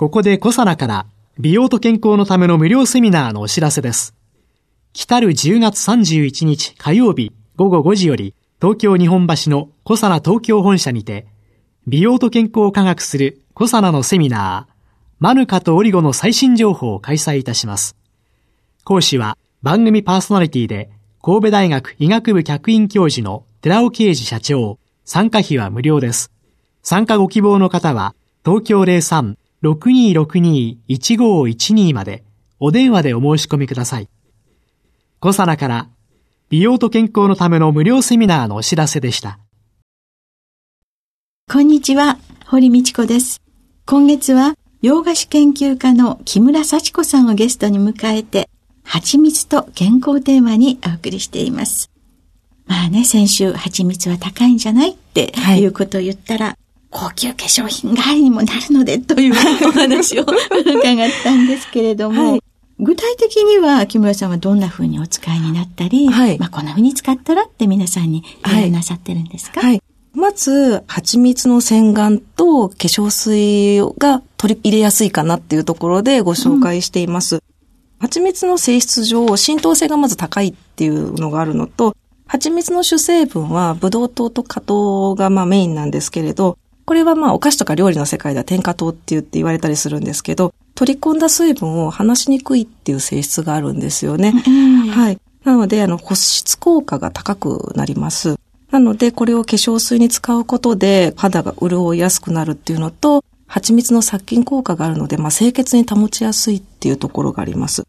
ここでコサナから美容と健康のための無料セミナーのお知らせです来る10月31日火曜日午後5時より東京日本橋のコサナ東京本社にて美容と健康を科学するコサナのセミナーマヌカとオリゴの最新情報を開催いたします。講師は番組パーソナリティで神戸大学医学部客員教授の寺尾啓治社長。参加費は無料です。参加ご希望の方は東京03 03-6262-1512までお電話でお申し込みください。コサナから美容と健康のための無料セミナーのお知らせでした。こんにちは、堀道子です。今月は洋菓子研究家の木村幸子さんをゲストに迎えて、蜂蜜と健康テーマにお送りしています。まあね、先週蜂蜜は高いんじゃないっていうことを言ったら、はい、高級化粧品代わりにもなるのでというお話を伺ったんですけれども、はい、具体的には木村さんはどんな風にお使いになったり、はい、まあこんな風に使ったらって皆さんに提案なさってるんですか、はい。まず、蜂蜜の洗顔と化粧水が取り入れやすいかなっていうところでご紹介しています。うん、蜂蜜の性質上、浸透性がまず高いっていうのがあるのと、蜂蜜の主成分はブドウ糖と果糖がまあメインなんですけれど、これはまあお菓子とか料理の世界では添加糖って言って言われたりするんですけど、取り込んだ水分を離しにくいっていう性質があるんですよね。うん、はい。なので、あの、保湿効果が高くなります。なので、これを化粧水に使うことで肌が潤いやすくなるっていうのと、蜂蜜の殺菌効果があるので、まあ、清潔に保ちやすいっていうところがあります。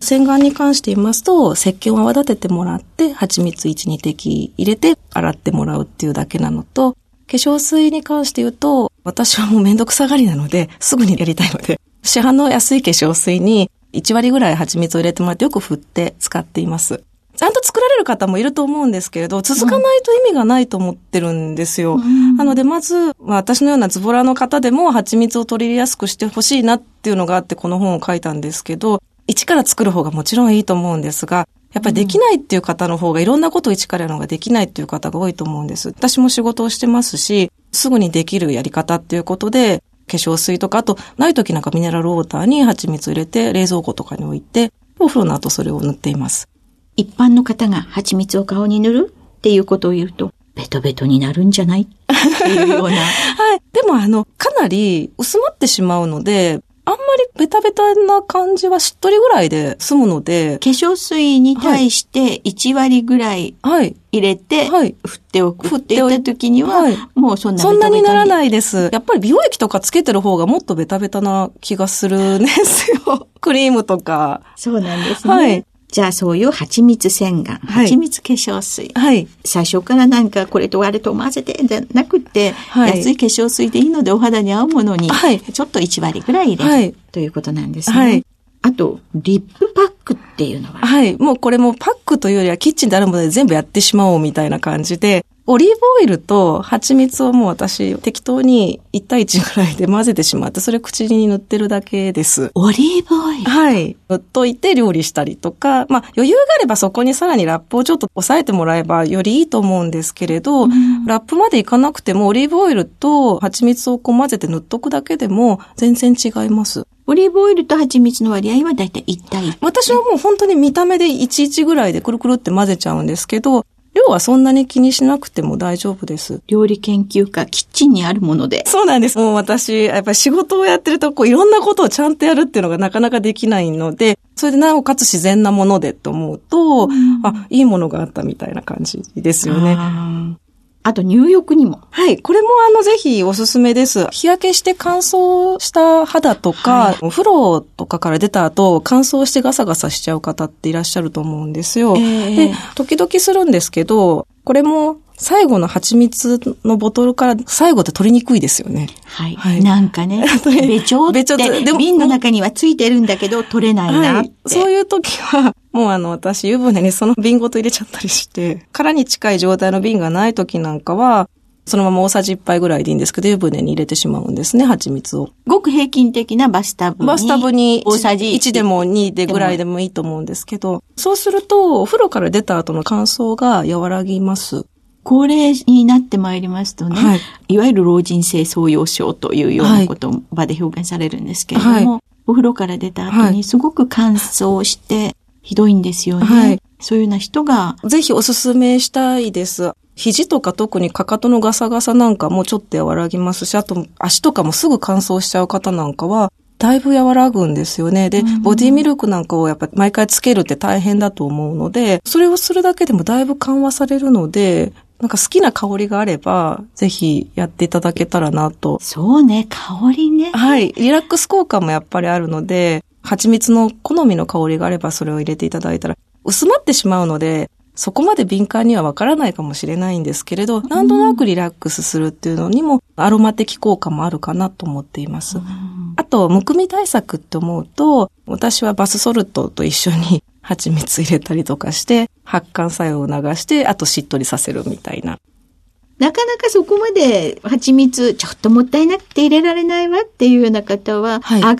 洗顔に関して言いますと、石鹸を泡立ててもらって、蜂蜜1、2滴入れて洗ってもらうっていうだけなのと、化粧水に関して言うと、私はもうめんどくさがりなので、すぐにやりたいので、市販の安い化粧水に1割ぐらい蜂蜜を入れてもらってよく振って使っています。ちゃんと作られる方もいると思うんですけれど、続かないと意味がないと思ってるんですよ。うん、なので、まず、まあ、私のようなズボラの方でも蜂蜜を取り入れやすくしてほしいなっていうのがあってこの本を書いたんですけど、一から作る方がもちろんいいと思うんですが、やっぱりできないっていう方の方がいろんなことを一からやるのができないっていう方が多いと思うんです。私も仕事をしてますし、すぐにできるやり方っていうことで、化粧水とか、あと、ない時なんかミネラルウォーターに蜂蜜入れて冷蔵庫とかに置いて、お風呂の後それを塗っています。一般の方が蜂蜜を顔に塗るっていうことを言うと、ベトベトになるんじゃない？っていうような。はい。でもあの、かなり薄まってしまうので、あんまりベタベタな感じはしっとりぐらいで済むので。化粧水に対して1割ぐらい入れて、はい。振っておく。振っておいた時には、はい、もうそんなそんなにならないです。やっぱり美容液とかつけてる方がもっとベタベタな気がするんですよ。クリームとか。そうなんですね。はい。じゃあそういう蜂蜜洗顔、はい、蜂蜜化粧水。はい。最初からなんかこれとあれと混ぜてじゃなくて、はい、安い化粧水でいいのでお肌に合うものに、はい、ちょっと1割ぐらい入れる、はい、ということなんですね。はい。あと、リップパックっていうのは？はい。もうこれもパックというよりはキッチンであるもので全部やってしまおうみたいな感じで、オリーブオイルと蜂蜜をもう私適当に1対1ぐらいで混ぜてしまって、それ口に塗ってるだけです。オリーブオイルはい。塗っといて料理したりとか、まあ余裕があればそこにさらにラップをちょっと押さえてもらえばよりいいと思うんですけれど、うん、ラップまでいかなくてもオリーブオイルと蜂蜜をこう混ぜて塗っとくだけでも全然違います。オリーブオイルと蜂蜜の割合はだいたい1対1。私はもう本当に見た目で11ぐらいでくるくるって混ぜちゃうんですけど、量はそんなに気にしなくても大丈夫です。料理研究家、キッチンにあるもので。そうなんです。もう私、やっぱり仕事をやってると、こういろんなことをちゃんとやるっていうのがなかなかできないので、それでなおかつ自然なものでと思うと、うん、あ、いいものがあったみたいな感じですよね。あと入浴にも。はい。これもあのぜひおすすめです。日焼けして乾燥した肌とか、はい、お風呂とかから出た後乾燥してガサガサしちゃう方っていらっしゃると思うんですよ。えー、で、時々するんですけど、これも最後の蜂蜜のボトルから最後って取りにくいですよね。はい。はいなんかね、べちょってでも瓶の中にはついてるんだけど取れないなって。そういう時は、もうあの、私、湯船にその瓶ごと入れちゃったりして、殻に近い状態の瓶がない時なんかは、そのまま大さじ1杯ぐらいでいいんですけど、湯船に入れてしまうんですね、蜂蜜を。ごく平均的なバスタブに。バスタブに大さじ1でも2でぐらいでもいいと思うんですけど、そうすると、お風呂から出た後の乾燥が和らぎます。高齢になってまいりますとね、はいい、わゆる老人性創用症というような言葉で表現されるんですけれども、はいお風呂から出た後はいにすごく乾燥してひどいんですよね。はいそういうような人が、ぜひおすすめしたいです。肘とか特にかかとのガサガサなんかもちょっと和らぎますし、あと足とかもすぐ乾燥しちゃう方なんかは、だいぶ和らぐんですよね。で、ボディミルクなんかをやっぱ毎回つけるって大変だと思うので、それをするだけでもだいぶ緩和されるので、なんか好きな香りがあれば、ぜひやっていただけたらなと。そうね、香りね。はい。リラックス効果もやっぱりあるので、蜂蜜の好みの香りがあればそれを入れていただいたら、薄まってしまうので、そこまで敏感にはわからないかもしれないんですけれど、なんとなくリラックスするっていうのにも、アロマ的効果もあるかなと思っています。あと、むくみ対策って思うと、私はバスソルトと一緒に蜂蜜入れたりとかして、発汗作用を流して、あとしっとりさせるみたいな。なかなかそこまで蜂蜜ちょっともったいなくて入れられないわっていうような方は、はい上がり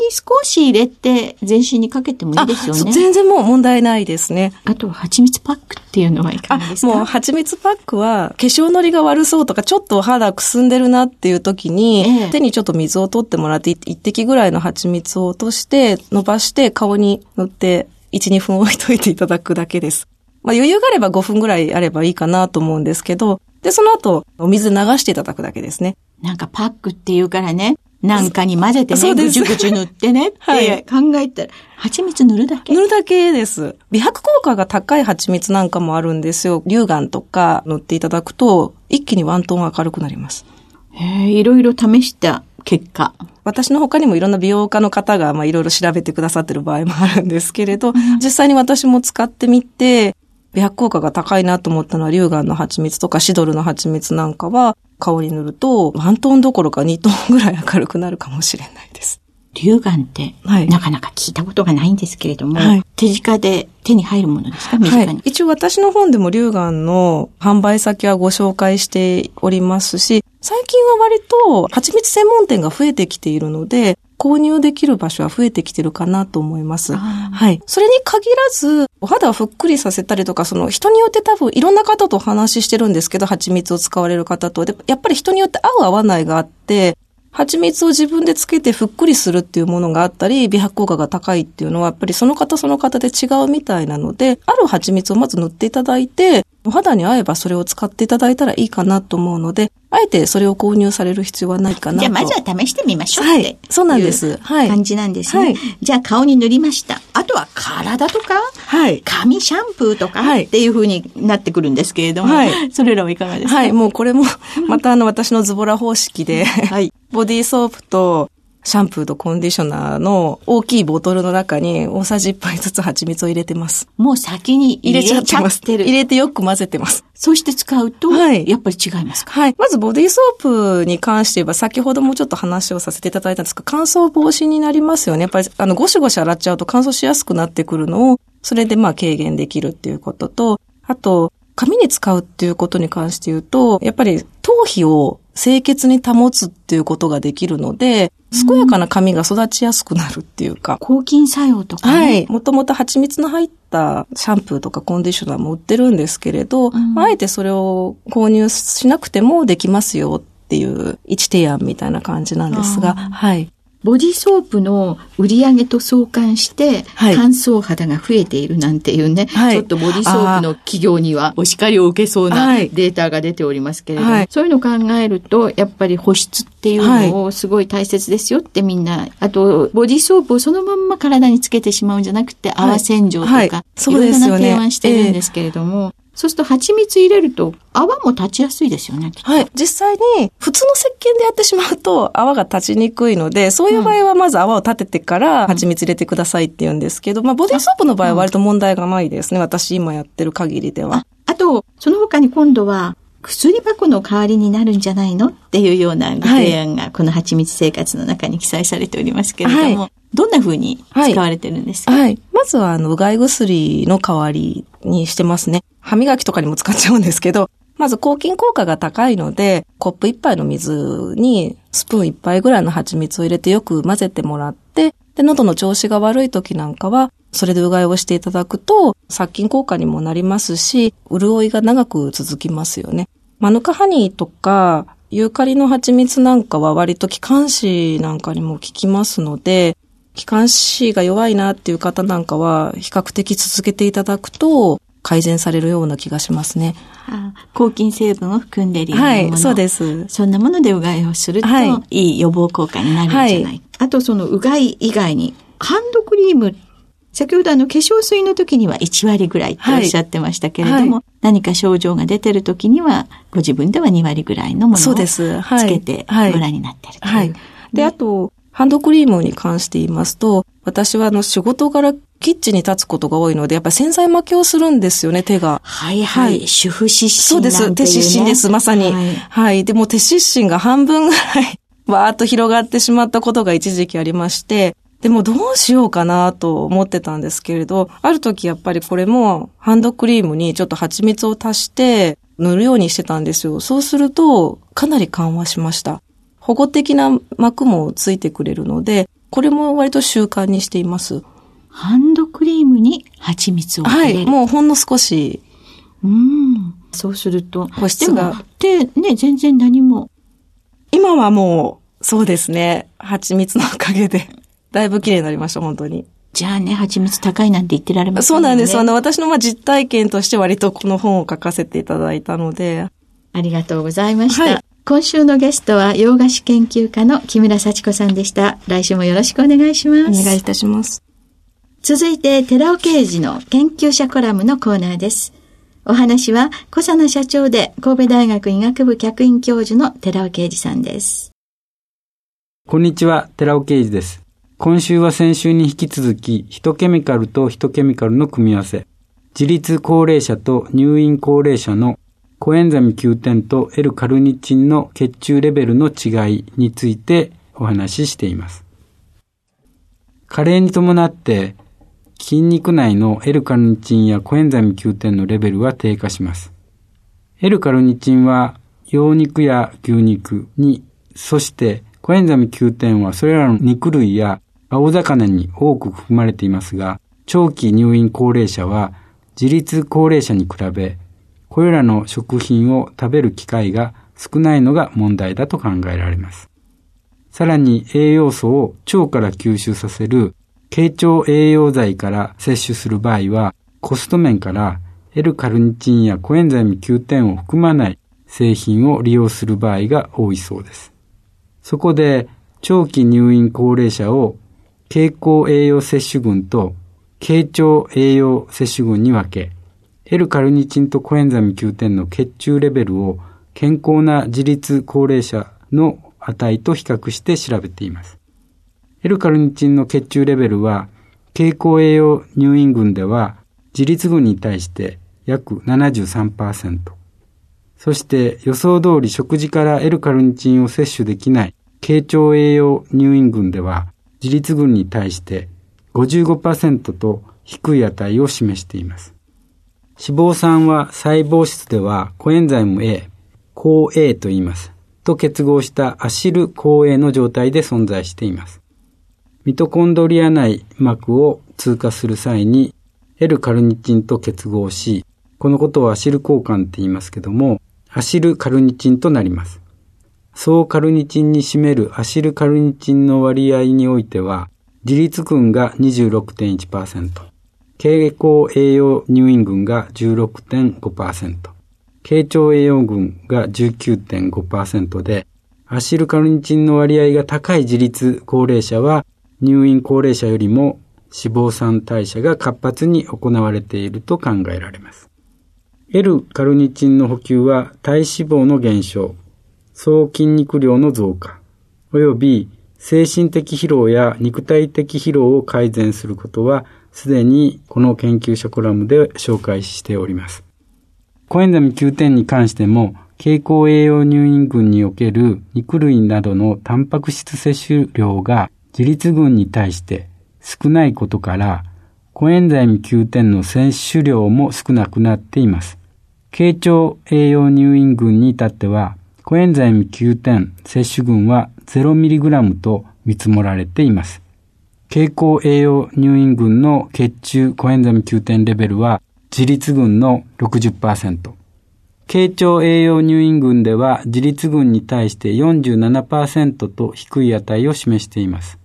湯に少し入れて全身にかけてもいいですよね。全然もう問題ないですね。あとは蜂蜜パックっていうのはいかあがですか？もう蜂蜜パックは化粧のりが悪そうとかちょっとお肌くすんでるなっていう時に、ええ手にちょっと水を取ってもらって一滴ぐらいの蜂蜜を落として伸ばして顔に塗って1、2分置いといていただくだけです。まあ余裕があれば5分ぐらいあればいいかなと思うんですけど、で、その後お水で流していただくだけですね。なんかパックっていうからね、なんかに混ぜてね、ぐちゅぐちゅ塗ってね ってはい考えたら、蜂蜜塗るだけ塗るだけです。美白効果が高い蜂蜜なんかもあるんですよ。乳がんとか塗っていただくと一気にワントーン明るくなります。へえいろいろ試した結果。私の他にもいろんな美容家の方が、まあ、いろいろ調べてくださってる場合もあるんですけれど、実際に私も使ってみて、美白効果が高いなと思ったのは、乳がんの蜂蜜とかシドルの蜂蜜なんかは、顔に塗ると、ワントーンどころか2トーンぐらい明るくなるかもしれないです。乳がんって、はいなかなか聞いたことがないんですけれども、はい手近で手に入るものですか？身近に。はい。一応私の本でも乳がんの販売先はご紹介しておりますし、最近は割と蜂蜜専門店が増えてきているので、購入できる場所は増えてきてるかなと思います。はい。それに限らず、お肌をふっくりさせたりとか、その人によって多分いろんな方とお話ししてるんですけど、蜂蜜を使われる方と。で、やっぱり人によって合う合わないがあって、蜂蜜を自分でつけてふっくりするっていうものがあったり、美白効果が高いっていうのは、やっぱりその方その方で違うみたいなので、ある蜂蜜をまず塗っていただいて、お肌に合えばそれを使っていただいたらいいかなと思うので、あえてそれを購入される必要はないかなと。じゃあまずは試してみましょうってはいそうなんですはい感じなんですね。はいじゃあ顔に塗りました。あとは体とか、はい。髪シャンプーとかはいっていう風になってくるんですけれども、はいそれらはいかがですか？はい、もうこれも、またあの私のズボラ方式で、はい。ボディーソープとシャンプーとコンディショナーの大きいボトルの中に大さじ1杯ずつ蜂蜜を入れてます。もう先に入れちゃってます。る。入れてよく混ぜてます。そして使うと、はいやっぱり違いますか？はい。まずボディーソープに関して言えば、先ほどもちょっと話をさせていただいたんですが、乾燥防止になりますよね。やっぱり、あの、ゴシゴシ洗っちゃうと乾燥しやすくなってくるのを、それでまあ軽減できるっていうことと、あと、髪に使うっていうことに関して言うと、やっぱり頭皮を清潔に保つっていうことができるので、健やかな髪が育ちやすくなるっていうか、抗菌作用とかね。はい。もともと蜂蜜の入ったシャンプーとかコンディショナーも売ってるんですけれど、んあえてそれを購入しなくてもできますよっていう一提案みたいな感じなんですが、はい。ボディーソープの売り上げと相関して、はい。乾燥肌が増えているなんていうね、はい。ちょっとボディーソープの企業にはお叱りを受けそうなはい。データが出ておりますけれども、はい。そういうのを考えると、やっぱり保湿っていうのをすごい大切ですよってみんな、あと、ボディーソープをそのまんま体につけてしまうんじゃなくて、はい。泡洗浄とか、はい。うろいろな提案してるんですけれども、そうすると蜂蜜入れると泡も立ちやすいですよね。はい。実際に、普通の石鹸でやってしまうと 泡が立ちにくいので、そういう場合はまず泡を立ててから蜂蜜入れてくださいって言うんですけど、まあ、ボディーソープの場合は割と問題がないですね。私今やってる限りでは。ああと、その他に今度は、薬箱の代わりになるんじゃないのっていうようなご提案が、この蜂蜜生活の中に記載されておりますけれども、はい、どんな風に使われてるんですか、はい、はい。まずは、あの、うがい薬の代わりにしてますね。歯磨きとかにも使っちゃうんですけど、まず抗菌効果が高いので、コップ一杯の水にスプーン一杯ぐらいの蜂蜜を入れてよく混ぜてもらって、で、喉の調子が悪い時なんかは、それでうがいをしていただくと、殺菌効果にもなりますし、潤いが長く続きますよね。マヌカハニーとか、ユーカリの蜂蜜なんかは割と気管支なんかにも効きますので、気管支が弱いなっていう方なんかは、比較的続けていただくと、改善されるような気がしますね。あ抗菌成分を含んでいるようなもの。はい、そうです。そんなものでうがいをすると、はい、いい予防効果になるんじゃない、はい、あとそのうがい以外に、ハンドクリーム先ほどあの化粧水の時には1割ぐらいっておっしゃってましたけれども、はい、何か症状が出てる時にはご自分では2割ぐらいのものをつけてご覧になってるという。はい。で、あと、ハンドクリームに関して言いますと、私はあの仕事柄キッチンに立つことが多いので、やっぱり洗剤巻きをするんですよね、手が。はいはい。はい、主婦失神、ね、そうです。手失神です、まさに。はい、はい。でも手失神が半分ぐらい、わーっと広がってしまったことが一時期ありまして、でもどうしようかなと思ってたんですけれど、ある時やっぱりこれもハンドクリームにちょっと蜂蜜を足して塗るようにしてたんですよ。そうするとかなり緩和しました。保護的な膜もついてくれるので、これも割と習慣にしています。ハンドクリームに蜂蜜を入れるはい、もうほんの少し。うん。そうすると、保湿が。で、ね、全然何も。今はもう、そうですね。蜂蜜のおかげで。だいぶ綺麗になりました、本当に。じゃあね、蜂蜜高いなんて言ってられますね。そうなんです。あの、私のまあ実体験として割とこの本を書かせていただいたので。ありがとうございました。はい、今週のゲストは洋菓子研究家の木村幸子さんでした。来週もよろしくお願いします。お願いいたします。続いて、寺尾刑事の研究者コラムのコーナーです。お話は、小佐奈社長で神戸大学医学部客員教授の寺尾啓二さんです。こんにちは、寺尾啓二です。今週は先週に引き続き、ヒトケミカルとヒトケミカルの組み合わせ、自立高齢者と入院高齢者のコエンザミ Q 点と L カルニチンの血中レベルの違いについてお話ししています。加齢に伴って筋肉内の L カルニチンやコエンザミ Q 点のレベルは低下します。L カルニチンは羊肉や牛肉に、そしてコエンザミ Q 点はそれらの肉類や青魚に多く含まれていますが、長期入院高齢者は自立高齢者に比べ、これらの食品を食べる機会が少ないのが問題だと考えられます。さらに栄養素を腸から吸収させる経腸栄養剤から摂取する場合は、コスト面から L カルニチンやコエンザイム9点を含まない製品を利用する場合が多いそうです。そこで長期入院高齢者を経口栄養摂取群と経腸栄養摂取群に分け、L カルニチンとコエンザミ Q 点の血中レベルを健康な自立高齢者の値と比較して調べています。L カルニチンの血中レベルは、経口栄養入院群では自立群に対して約73%。そして予想通り食事から L カルニチンを摂取できない経腸栄養入院群では自立群に対して55%と低い値を示しています。脂肪酸は細胞質ではコエンザイム A、抗 A と言います。と結合したアシル抗 A の状態で存在しています。ミトコンドリア内膜を通過する際に L カルニチンと結合し、このことをアシル交換って言いますけども、アシルカルニチンとなります。総カルニチンに占めるアシルカルニチンの割合においては、自立群が26.1%、経口栄養入院群が16.5%、経腸栄養群が19.5%で、アシルカルニチンの割合が高い自立高齢者は入院高齢者よりも脂肪酸代謝が活発に行われていると考えられます。L カルニチンの補給は体脂肪の減少、総筋肉量の増加、及び精神的疲労や肉体的疲労を改善することは、すでにこの研究者コラムで紹介しております。コエンザミ9点に関しても、経口栄養乳飲群における肉類などのタンパク質摂取量が自立群に対して少ないことから、コエンザイム Q10 の摂取量も少なくなっています。経腸栄養乳飲群に至っては、コエンザイム Q10 摂取群は 0mg と見積もられています。経口栄養乳飲群の血中コエンザイム Q10 レベルは自立群の60%。経腸栄養乳飲群では自立群に対して47%と低い値を示しています。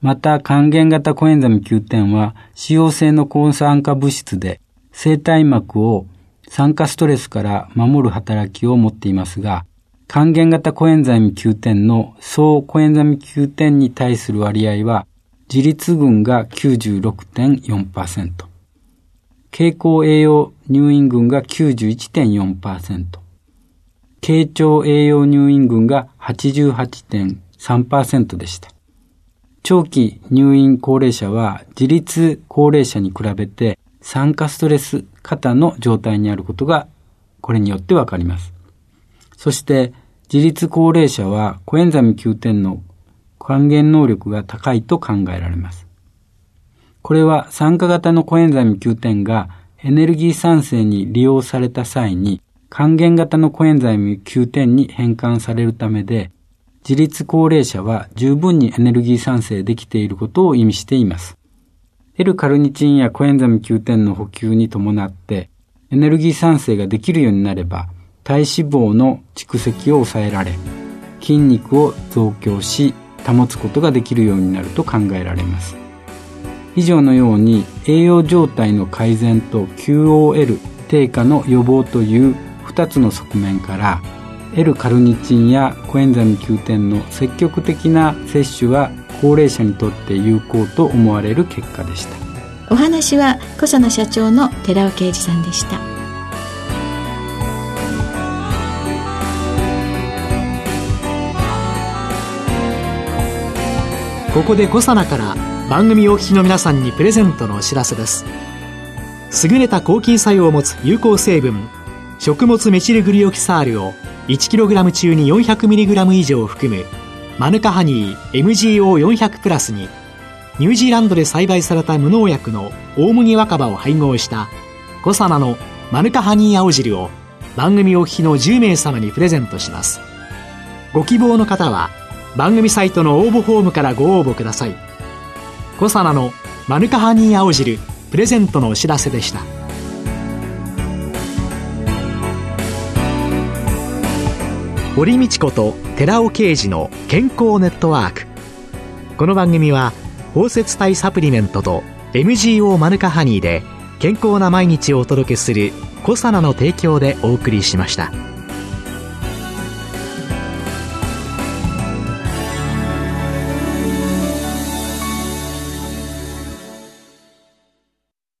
また、還元型コエンザム Q10 は、使用性の抗酸化物質で、生体膜を酸化ストレスから守る働きを持っていますが、還元型コエンザイム Q10 の総コエンザム Q10 に対する割合は、自立群が96.4%、経口栄養入院群が91.4%、経腸栄養入院群が88.3%でした。長期入院高齢者は自立高齢者に比べて酸化ストレス型の状態にあることがこれによってわかります。そして自立高齢者はコエンザミ Q10 の還元能力が高いと考えられます。これは酸化型のコエンザミ Q10 がエネルギー酸性に利用された際に還元型のコエンザイム Q10 に変換されるためで自立高齢者は十分にエネルギー産生できていることを意味しています。L カルニチンやコエンザム Q10 の補給に伴ってエネルギー産生ができるようになれば体脂肪の蓄積を抑えられ筋肉を増強し保つことができるようになると考えられます。以上のように栄養状態の改善と QOL 低下の予防という2つの側面から L カルニチンやコエンザミ Q10 の積極的な摂取は高齢者にとって有効と思われる結果でしたお話は小佐野社長の寺尾啓二さんでしたここで小佐奈から番組お聞きの皆さんにプレゼントのお知らせです。優れた抗菌作用を持つ有効成分食物メチルグリオキサールを 1kg 中に 400mg 以上含むマヌカハニー MGO400 プラスにニュージーランドで栽培された無農薬の大麦若葉を配合したコサナのマヌカハニー青汁を番組お聞きの10名様にプレゼントします。ご希望の方は番組サイトの応募フォームからご応募ください。コサナのマヌカハニー青汁プレゼントのお知らせでした。堀道子と寺尾啓二の健康ネットワーク。この番組は包摂体サプリメントと MGO マヌカハニーで健康な毎日をお届けする「コサナの提供」でお送りしました。